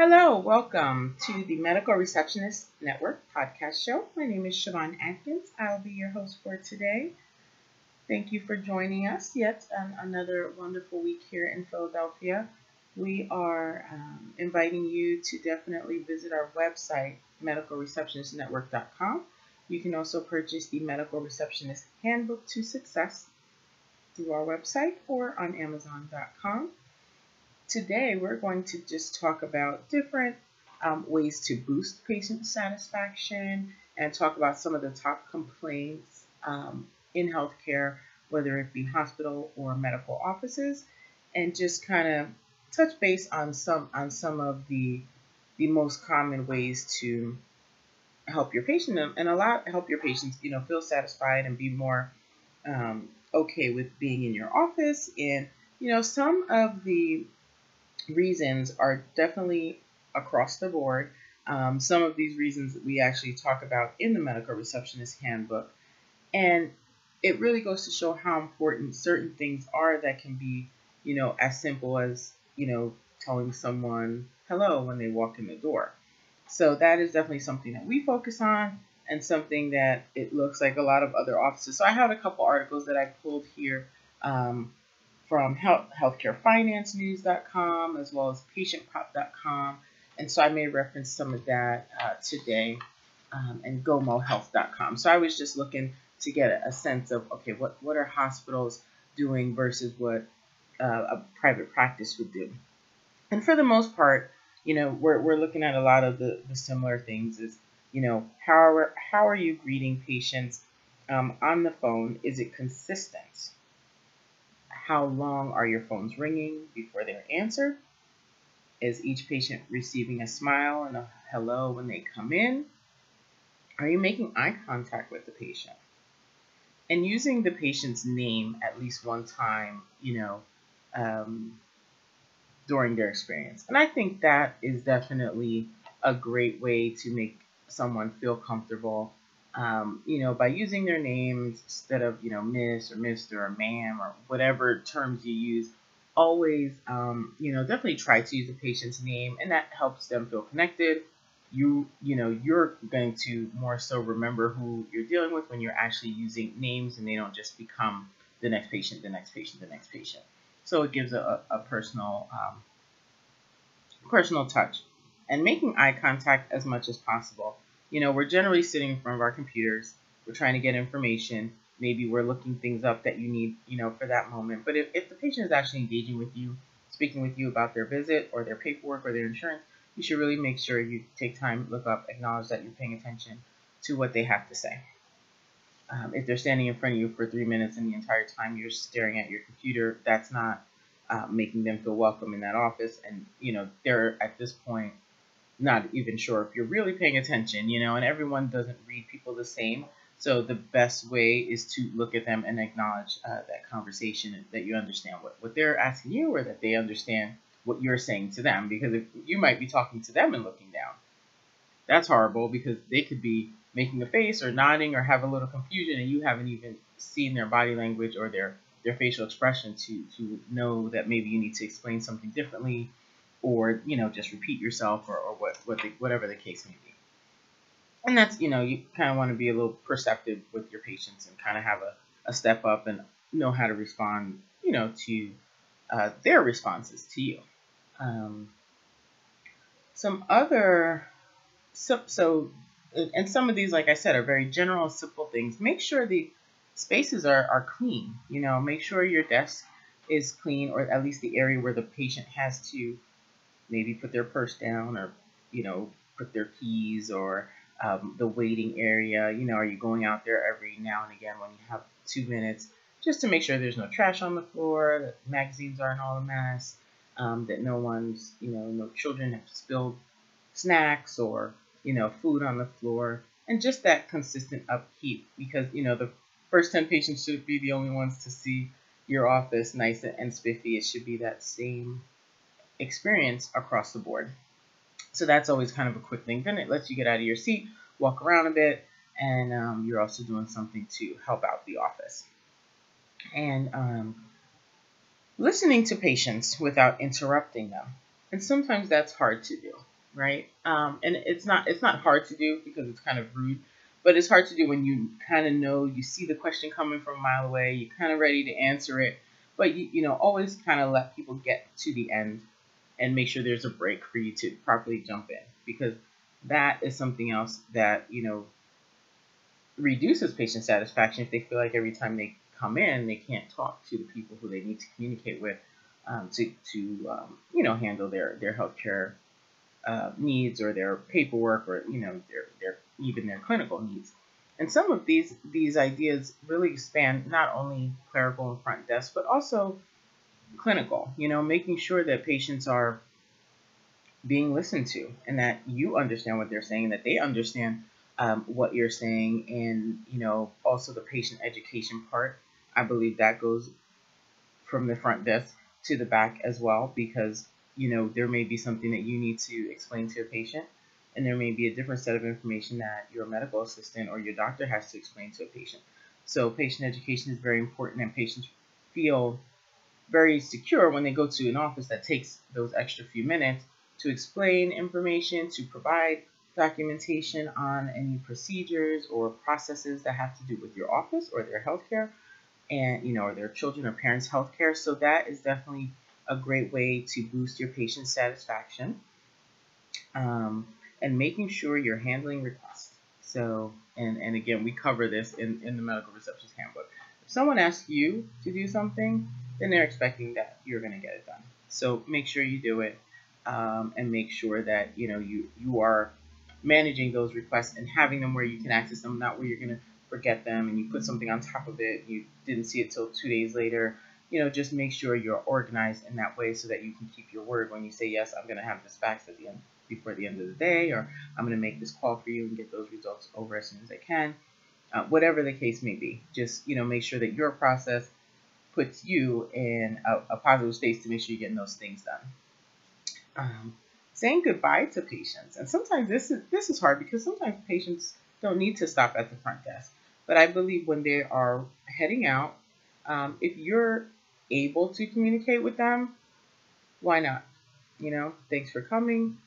Hello, welcome to the Medical Receptionist Network podcast show. My name is Siobhan Atkins. I'll be your host for today. Thank you for joining us yet on another wonderful week here in Philadelphia. We are um, inviting you to definitely visit our website, medicalreceptionistnetwork.com. You can also purchase the Medical Receptionist Handbook to Success through our website or on Amazon.com. Today, we're going to just talk about different um, ways to boost patient satisfaction and talk about some of the top complaints um, in healthcare, whether it be hospital or medical offices, and just kind of touch base on some on some of the the most common ways to help your patient and a lot help your patients you know feel satisfied and be more um, okay with being in your office. And you know some of the reasons are definitely across the board. Um, some of these reasons that we actually talk about in the medical receptionist handbook. And it really goes to show how important certain things are that can be, you know, as simple as, you know, telling someone hello when they walk in the door. So that is definitely something that we focus on and something that it looks like a lot of other offices. So I have a couple articles that I pulled here um, from health, healthcarefinancenews.com as well as patientpop.com. And so I may reference some of that uh, today um, and gomohealth.com. So I was just looking to get a sense of, okay, what, what are hospitals doing versus what uh, a private practice would do. And for the most part, you know, we're, we're looking at a lot of the, the similar things is, you know, how are, how are you greeting patients um, on the phone? Is it consistent? How long are your phones ringing before they're answered? Is each patient receiving a smile and a hello when they come in? Are you making eye contact with the patient? And using the patient's name at least one time, you know, um, during their experience. And I think that is definitely a great way to make someone feel comfortable um, you know, by using their names instead of, you know, Miss or Mr. or Ma'am or whatever terms you use, always, um, you know, definitely try to use the patient's name and that helps them feel connected. You, you know, you're going to more so remember who you're dealing with when you're actually using names and they don't just become the next patient, the next patient, the next patient. So it gives a, a personal, um, personal touch and making eye contact as much as possible you know, we're generally sitting in front of our computers. We're trying to get information. Maybe we're looking things up that you need, you know, for that moment. But if, if the patient is actually engaging with you, speaking with you about their visit or their paperwork or their insurance, you should really make sure you take time, look up, acknowledge that you're paying attention to what they have to say. Um, if they're standing in front of you for three minutes and the entire time you're staring at your computer, that's not uh, making them feel welcome in that office. And, you know, they're at this point not even sure if you're really paying attention, you know, and everyone doesn't read people the same. So the best way is to look at them and acknowledge uh, that conversation, that you understand what, what they're asking you or that they understand what you're saying to them. Because if you might be talking to them and looking down, that's horrible because they could be making a face or nodding or have a little confusion and you haven't even seen their body language or their, their facial expression to, to know that maybe you need to explain something differently or you know just repeat yourself or, or what, what the, whatever the case may be. And that's you know you kind of want to be a little perceptive with your patients and kind of have a, a step up and know how to respond you know to uh, their responses to you. Um, some other so, so and some of these like i said are very general simple things. Make sure the spaces are, are clean you know make sure your desk is clean or at least the area where the patient has to maybe put their purse down or, you know, put their keys or um, the waiting area. You know, are you going out there every now and again when you have two minutes just to make sure there's no trash on the floor, that magazines aren't all a mess, um, that no one's, you know, no children have spilled snacks or, you know, food on the floor, and just that consistent upkeep because, you know, the first 10 patients should be the only ones to see your office nice and spiffy. It should be that same experience across the board. So that's always kind of a quick thing. Then it lets you get out of your seat, walk around a bit, and um, you're also doing something to help out the office. And um, listening to patients without interrupting them. And sometimes that's hard to do, right? Um, and it's not it's not hard to do because it's kind of rude, but it's hard to do when you kind of know you see the question coming from a mile away, you're kind of ready to answer it, but you you know always kind of let people get to the end and make sure there's a break for you to properly jump in because that is something else that you know reduces patient satisfaction if they feel like every time they come in they can't talk to the people who they need to communicate with um, to, to um, you know handle their their healthcare uh, needs or their paperwork or you know their their even their clinical needs. And some of these these ideas really span not only clerical and front desk but also clinical. You know, making sure that patients are being listened to and that you understand what they're saying, that they understand um, what you're saying, and you know also the patient education part. I believe that goes from the front desk to the back as well because you know there may be something that you need to explain to a patient and there may be a different set of information that your medical assistant or your doctor has to explain to a patient. So patient education is very important and patients feel very secure when they go to an office that takes those extra few minutes to explain information, to provide documentation on any procedures or processes that have to do with your office or their healthcare and you know or their children or parents healthcare. So that is definitely a great way to boost your patient satisfaction um, and making sure you're handling requests. So and and again we cover this in in the medical receptionist handbook. If someone asks you to do something then they're expecting that you're going to get it done so make sure you do it um, and make sure that you know you you are managing those requests and having them where you can access them not where you're going to forget them and you put something on top of it, you didn't see it till two days later, you know, just make sure you're organized in that way so that you can keep your word when you say, yes, I'm going to have this fax at the end before the end of the day, or I'm going to make this call for you and get those results over as soon as I can. Uh, whatever the case may be, just, you know, make sure that your process puts you in a, a positive space to make sure you're getting those things done. Um, saying goodbye to patients. And sometimes this is this is hard because sometimes patients don't need to stop at the front desk. But I believe when they are heading out, um, if you're able to communicate with them, why not? You know, thanks for coming.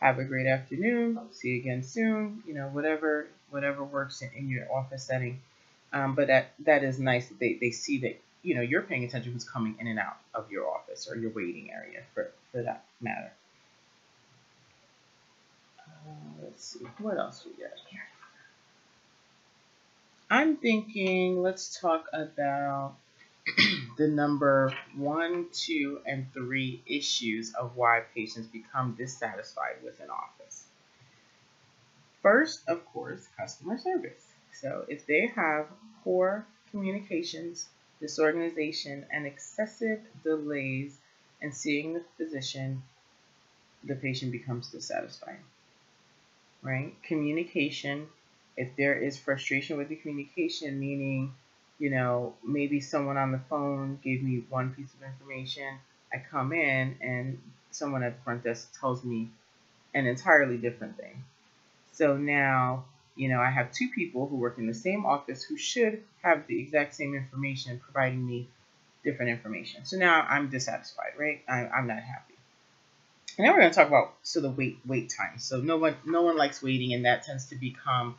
Have a great afternoon. See you again soon. You know, whatever whatever works in, in your office setting. Um, but that that is nice that they, they see that you know you're paying attention who's coming in and out of your office or your waiting area for, for that matter. Uh, let's see what else we got here. I'm thinking let's talk about the number one, two, and three issues of why patients become dissatisfied with an office. First, of course, customer service. So if they have poor communications, disorganization, and excessive delays in seeing the physician, the patient becomes dissatisfied. Right? Communication if there is frustration with the communication, meaning, you know, maybe someone on the phone gave me one piece of information, I come in and someone at the front desk tells me an entirely different thing. So now, you know, I have two people who work in the same office who should have the exact same information providing me different information. So now I'm dissatisfied, right? I, I'm not happy. And now we're going to talk about so the wait wait time. So no one no one likes waiting, and that tends to become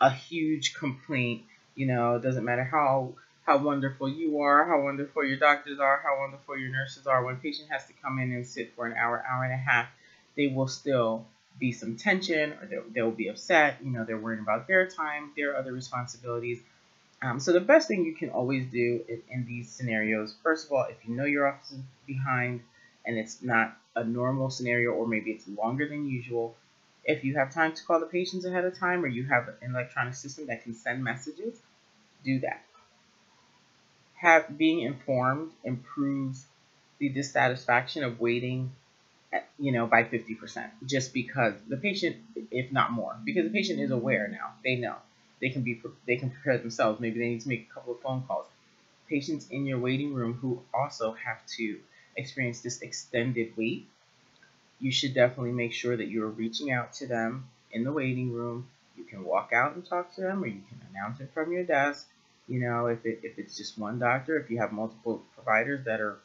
a huge complaint. You know, it doesn't matter how how wonderful you are, how wonderful your doctors are, how wonderful your nurses are. When a patient has to come in and sit for an hour, hour and a half, they will still be some tension or they'll, they'll be upset. You know, they're worrying about their time, their other responsibilities. Um, so the best thing you can always do in, in these scenarios, first of all, if you know your office is behind and it's not a normal scenario or maybe it's longer than usual, if you have time to call the patients ahead of time or you have an electronic system that can send messages, do that. Have being informed improves the dissatisfaction of waiting, you know, by 50% just because the patient, if not more, because the patient is aware now. They know. They can be they can prepare themselves. Maybe they need to make a couple of phone calls. Patients in your waiting room who also have to experience this extended wait you should definitely make sure that you're reaching out to them in the waiting room. You can walk out and talk to them, or you can announce it from your desk. You know, if, it, if it's just one doctor, if you have multiple providers that are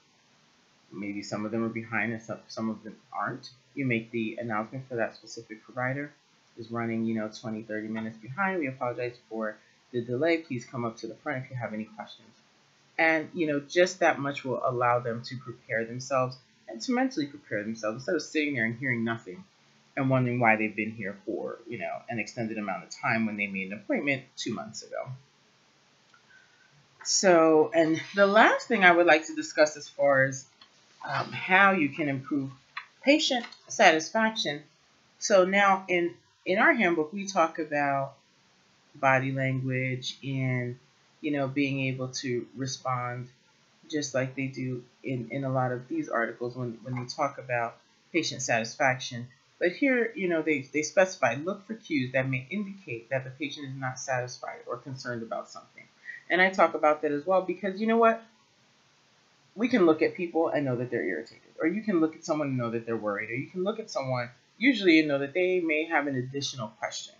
maybe some of them are behind and some, some of them aren't. You make the announcement for that specific provider is running, you know, 20, 30 minutes behind. We apologize for the delay. Please come up to the front if you have any questions. And, you know, just that much will allow them to prepare themselves and to mentally prepare themselves instead of sitting there and hearing nothing and wondering why they've been here for, you know, an extended amount of time when they made an appointment two months ago. So, and the last thing I would like to discuss as far as um, how you can improve patient satisfaction. So now in in our handbook we talk about body language and you know being able to respond just like they do in, in a lot of these articles when, when they talk about patient satisfaction. But here, you know, they, they specify look for cues that may indicate that the patient is not satisfied or concerned about something. And I talk about that as well because you know what? We can look at people and know that they're irritated. Or you can look at someone and know that they're worried. Or you can look at someone, usually you know that they may have an additional question.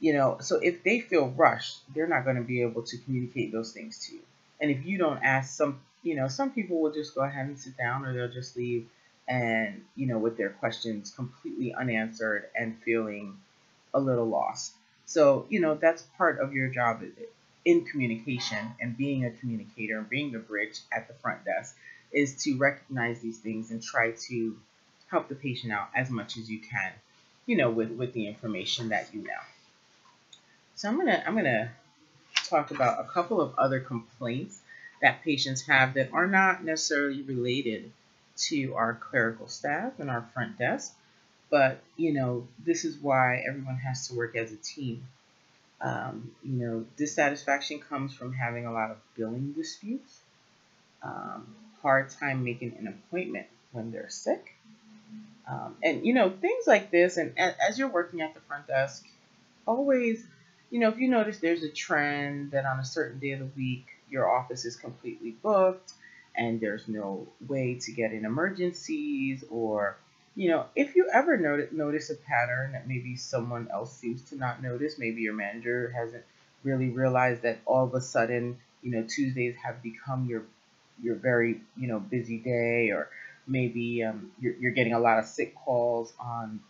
You know, so if they feel rushed, they're not going to be able to communicate those things to you. And if you don't ask some, you know, some people will just go ahead and sit down or they'll just leave and, you know, with their questions completely unanswered and feeling a little lost. So, you know, that's part of your job in communication and being a communicator and being the bridge at the front desk is to recognize these things and try to help the patient out as much as you can, you know, with, with the information that you know. So I'm gonna I'm gonna talk about a couple of other complaints that patients have that are not necessarily related to our clerical staff and our front desk, but you know this is why everyone has to work as a team um, you know, dissatisfaction comes from having a lot of billing disputes, um, hard time making an appointment when they're sick, um, and you know things like this. And as you're working at the front desk, always, you know, if you notice there's a trend that on a certain day of the week your office is completely booked and there's no way to get in emergencies or you know, if you ever notice notice a pattern that maybe someone else seems to not notice, maybe your manager hasn't really realized that all of a sudden, you know, Tuesdays have become your your very you know busy day, or maybe um, you're, you're getting a lot of sick calls on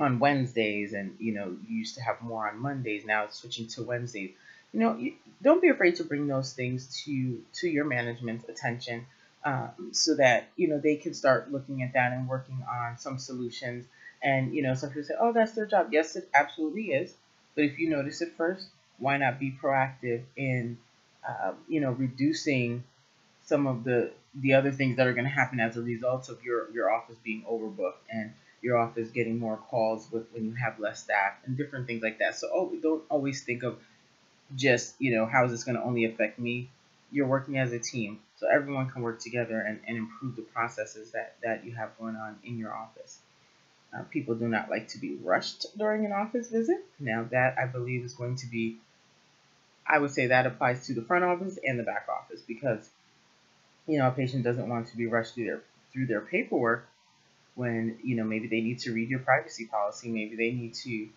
on Wednesdays, and you know you used to have more on Mondays. Now it's switching to Wednesdays. You know, you, don't be afraid to bring those things to to your management's attention um, so that you know they can start looking at that and working on some solutions. And you know, some people say, "Oh, that's their job." Yes, it absolutely is. But if you notice it first, why not be proactive in uh, you know reducing some of the the other things that are going to happen as a result of your your office being overbooked and your office getting more calls with when you have less staff and different things like that. So oh, don't always think of just you know how is this going to only affect me. You're working as a team so everyone can work together and, and improve the processes that, that you have going on in your office. Uh, people do not like to be rushed during an office visit. Now that I believe is going to be, I would say that applies to the front office and the back office because, you know, a patient doesn't want to be rushed through their through their paperwork when you know maybe they need to read your privacy policy, maybe they need to,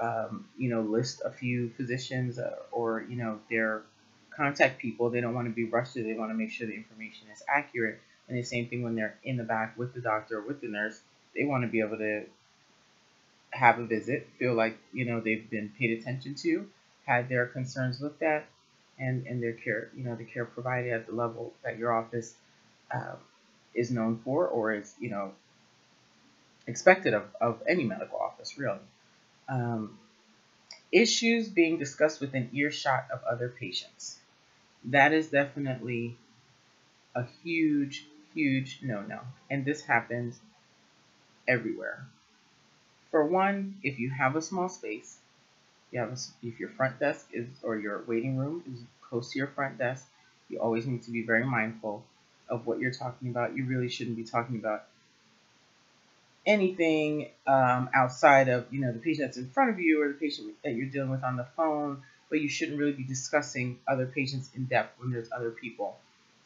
um, you know, list a few physicians uh, or you know their contact people. They don't want to be rushed They want to make sure the information is accurate. And the same thing when they're in the back with the doctor or with the nurse. They want to be able to have a visit, feel like, you know, they've been paid attention to, had their concerns looked at, and, and their care, you know, the care provided at the level that your office uh, is known for or is, you know, expected of, of any medical office, really. Um, issues being discussed within earshot of other patients that is definitely a huge, huge no no. And this happens everywhere. For one, if you have a small space, you have a, if your front desk is or your waiting room is close to your front desk, you always need to be very mindful of what you're talking about. You really shouldn't be talking about anything um, outside of you know the patient that's in front of you or the patient that you're dealing with on the phone but you shouldn't really be discussing other patients in depth when there's other people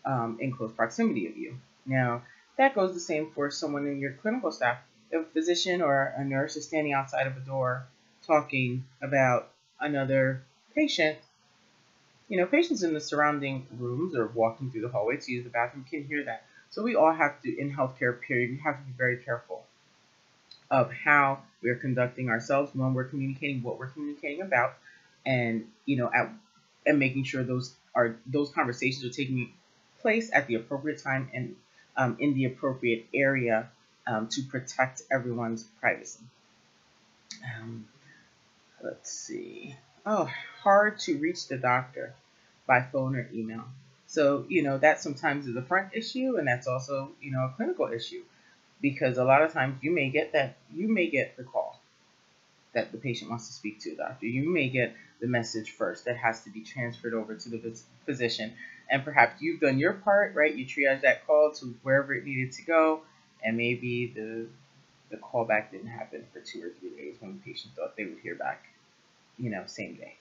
um, in close proximity of you. Now, that goes the same for someone in your clinical staff. If a physician or a nurse is standing outside of a door talking about another patient, you know, patients in the surrounding rooms or walking through the hallway to use the bathroom can hear that. So we all have to, in healthcare period, we have to be very careful of how we're conducting ourselves when we're communicating, what we're communicating about, and you know, at, and making sure those are those conversations are taking place at the appropriate time and um, in the appropriate area um, to protect everyone's privacy. Um, let's see. Oh, hard to reach the doctor by phone or email. So, you know, that sometimes is a front issue and that's also, you know, a clinical issue because a lot of times you may get that, you may get the call that the patient wants to speak to a doctor. You may get the message first that has to be transferred over to the physician. And perhaps you've done your part, right? You triage that call to wherever it needed to go, and maybe the the callback didn't happen for two or three days when the patient thought they would hear back, you know, same day.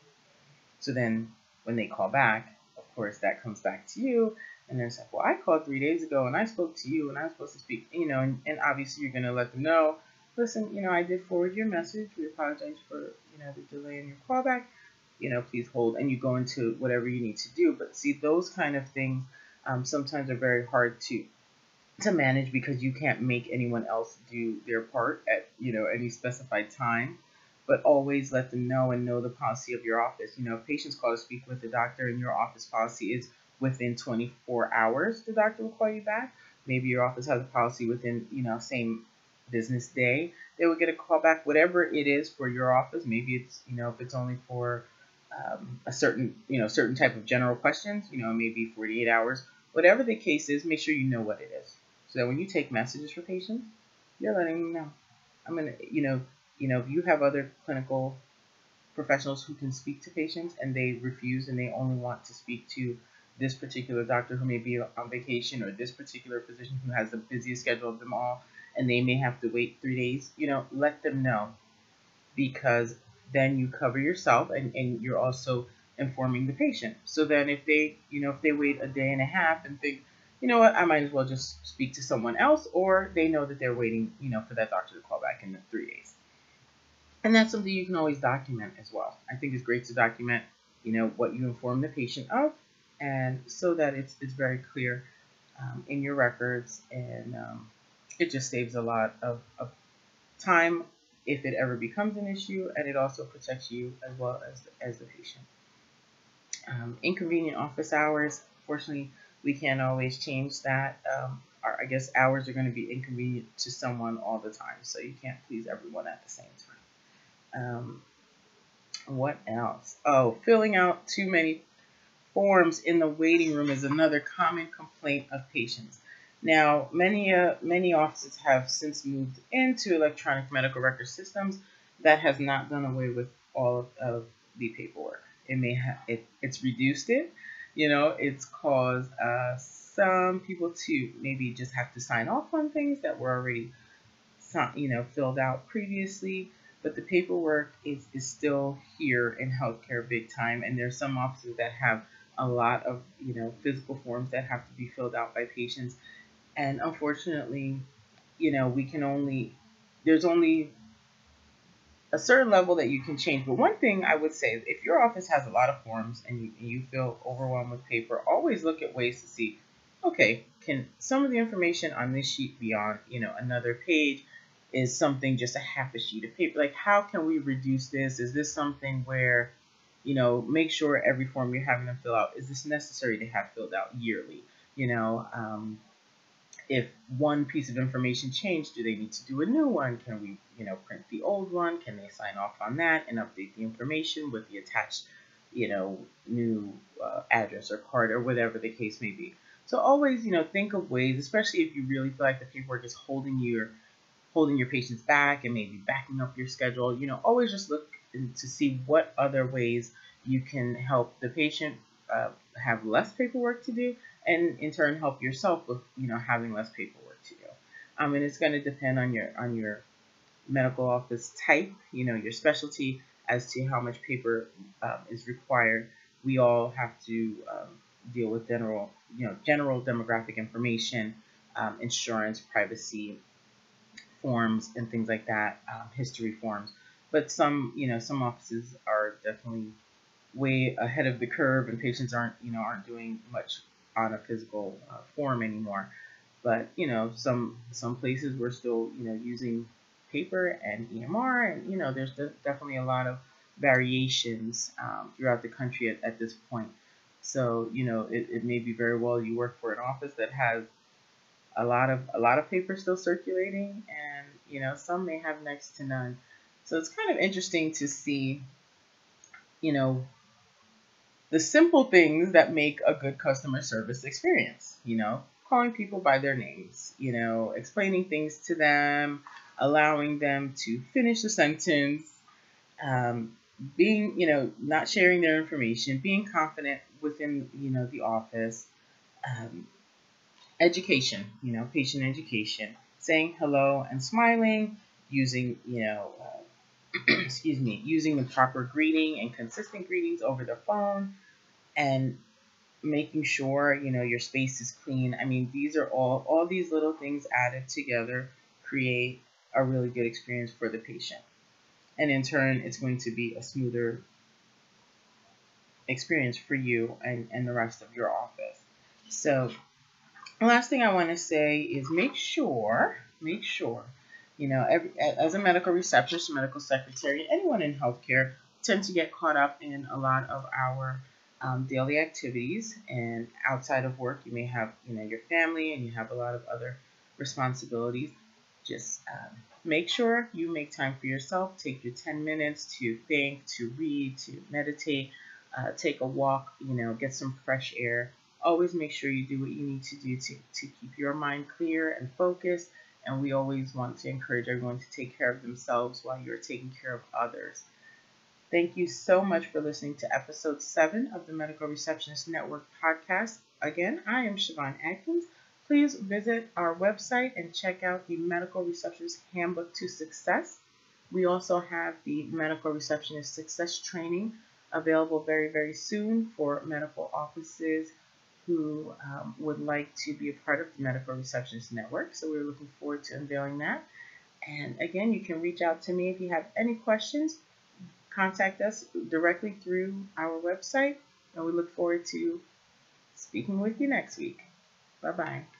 So then when they call back, of course, that comes back to you, and they're like, well, I called three days ago and I spoke to you and I was supposed to speak, you know, and, and obviously you're going to let them know, listen, you know, I did forward your message. We apologize for, you know, the delay in your callback. You know, please hold, and you go into whatever you need to do. But see, those kind of things um, sometimes are very hard to to manage because you can't make anyone else do their part at you know any specified time but always let them know and know the policy of your office you know if patients call to speak with the doctor and your office policy is within 24 hours the doctor will call you back maybe your office has a policy within you know same business day they will get a call back whatever it is for your office. Maybe it's you know if it's only for um, a certain you know certain type of general questions you know maybe 48 hours. Whatever the case is make sure you know what it is. So that when you take messages for patients, you're letting them know. I'm gonna, you know, you know, if you have other clinical professionals who can speak to patients and they refuse and they only want to speak to this particular doctor who may be on vacation or this particular physician who has the busiest schedule of them all and they may have to wait three days, you know, let them know because then you cover yourself and, and you're also informing the patient. So then if they, you know, if they wait a day and a half and think, you know what, I might as well just speak to someone else, or they know that they're waiting, you know, for that doctor to call back in three days. And that's something you can always document as well. I think it's great to document, you know, what you inform the patient of, and so that it's, it's very clear um, in your records, and um, it just saves a lot of, of time if it ever becomes an issue, and it also protects you as well as the, as the patient. Um, inconvenient office hours, fortunately, we can't always change that. Um, our, I guess hours are going to be inconvenient to someone all the time, so you can't please everyone at the same time. Um, what else? Oh, filling out too many forms in the waiting room is another common complaint of patients. Now, many uh, many offices have since moved into electronic medical record systems. That has not done away with all of, of the paperwork. It may have it, it's reduced it, you know, it's caused uh, some people to maybe just have to sign off on things that were already, you know, filled out previously. But the paperwork is, is still here in healthcare big time. And there's some offices that have a lot of, you know, physical forms that have to be filled out by patients. And unfortunately, you know, we can only, there's only a certain level that you can change. But one thing I would say, if your office has a lot of forms and you, and you feel overwhelmed with paper, always look at ways to see, okay, can some of the information on this sheet be on, you know, another page? Is something just a half a sheet of paper? Like, how can we reduce this? Is this something where, you know, make sure every form you're having them fill out, is this necessary to have filled out yearly? You know, um, if one piece of information changed, do they need to do a new one? Can we, you know, print the old one? Can they sign off on that and update the information with the attached, you know, new uh, address or card or whatever the case may be? So always, you know, think of ways, especially if you really feel like the paperwork is holding your holding your patients back and maybe backing up your schedule. You know, always just look to see what other ways you can help the patient uh, have less paperwork to do and in turn help yourself with you know having less paperwork to do. Um, and it's going to depend on your on your medical office type, you know, your specialty as to how much paper um, is required. We all have to um, deal with general, you know, general demographic information, um, insurance, privacy forms, and things like that, um, history forms. But some, you know, some offices are definitely way ahead of the curve, and patients aren't, you know, aren't doing much on a physical uh, form anymore. but you know, some some places we're still you know using paper and EMR, and you know, there's definitely a lot of variations um, throughout the country at, at this point. So you know, it, it may be very well you work for an office that has a lot of a lot of paper still circulating, and you know, some may have next to none. So it's kind of interesting to see, you know, the simple things that make a good customer service experience. You know, calling people by their names, you know, explaining things to them, allowing them to finish the sentence, um, being, you know, not sharing their information, being confident within, you know, the office, um, education, you know, patient education, saying hello and smiling, using, you know, uh, excuse me, using the proper greeting and consistent greetings over the phone, and making sure you know your space is clean. I mean, these are all all these little things added together create a really good experience for the patient. And in turn, it's going to be a smoother experience for you and, and the rest of your office. So last thing I want to say is make sure, make sure, you know, every, as a medical receptionist, medical secretary, anyone in healthcare tend to get caught up in a lot of our um, daily activities. And outside of work you may have you know your family and you have a lot of other responsibilities. Just um, make sure you make time for yourself. Take your 10 minutes to think to read to meditate uh, take a walk you know get some fresh air. Always make sure you do what you need to do to, to keep your mind clear and focused and we always want to encourage everyone to take care of themselves while you're taking care of others Thank you so much for listening to episode 7 of the Medical Receptionist Network podcast. Again, I am Siobhan Atkins. Please visit our website and check out the Medical Receptionist Handbook to Success. We also have the Medical Receptionist Success Training available very, very soon for medical offices who um, would like to be a part of the Medical Receptionist Network. So we're looking forward to unveiling that. And again, you can reach out to me if you have any questions contact us directly through our website. And we look forward to speaking with you next week. Bye bye.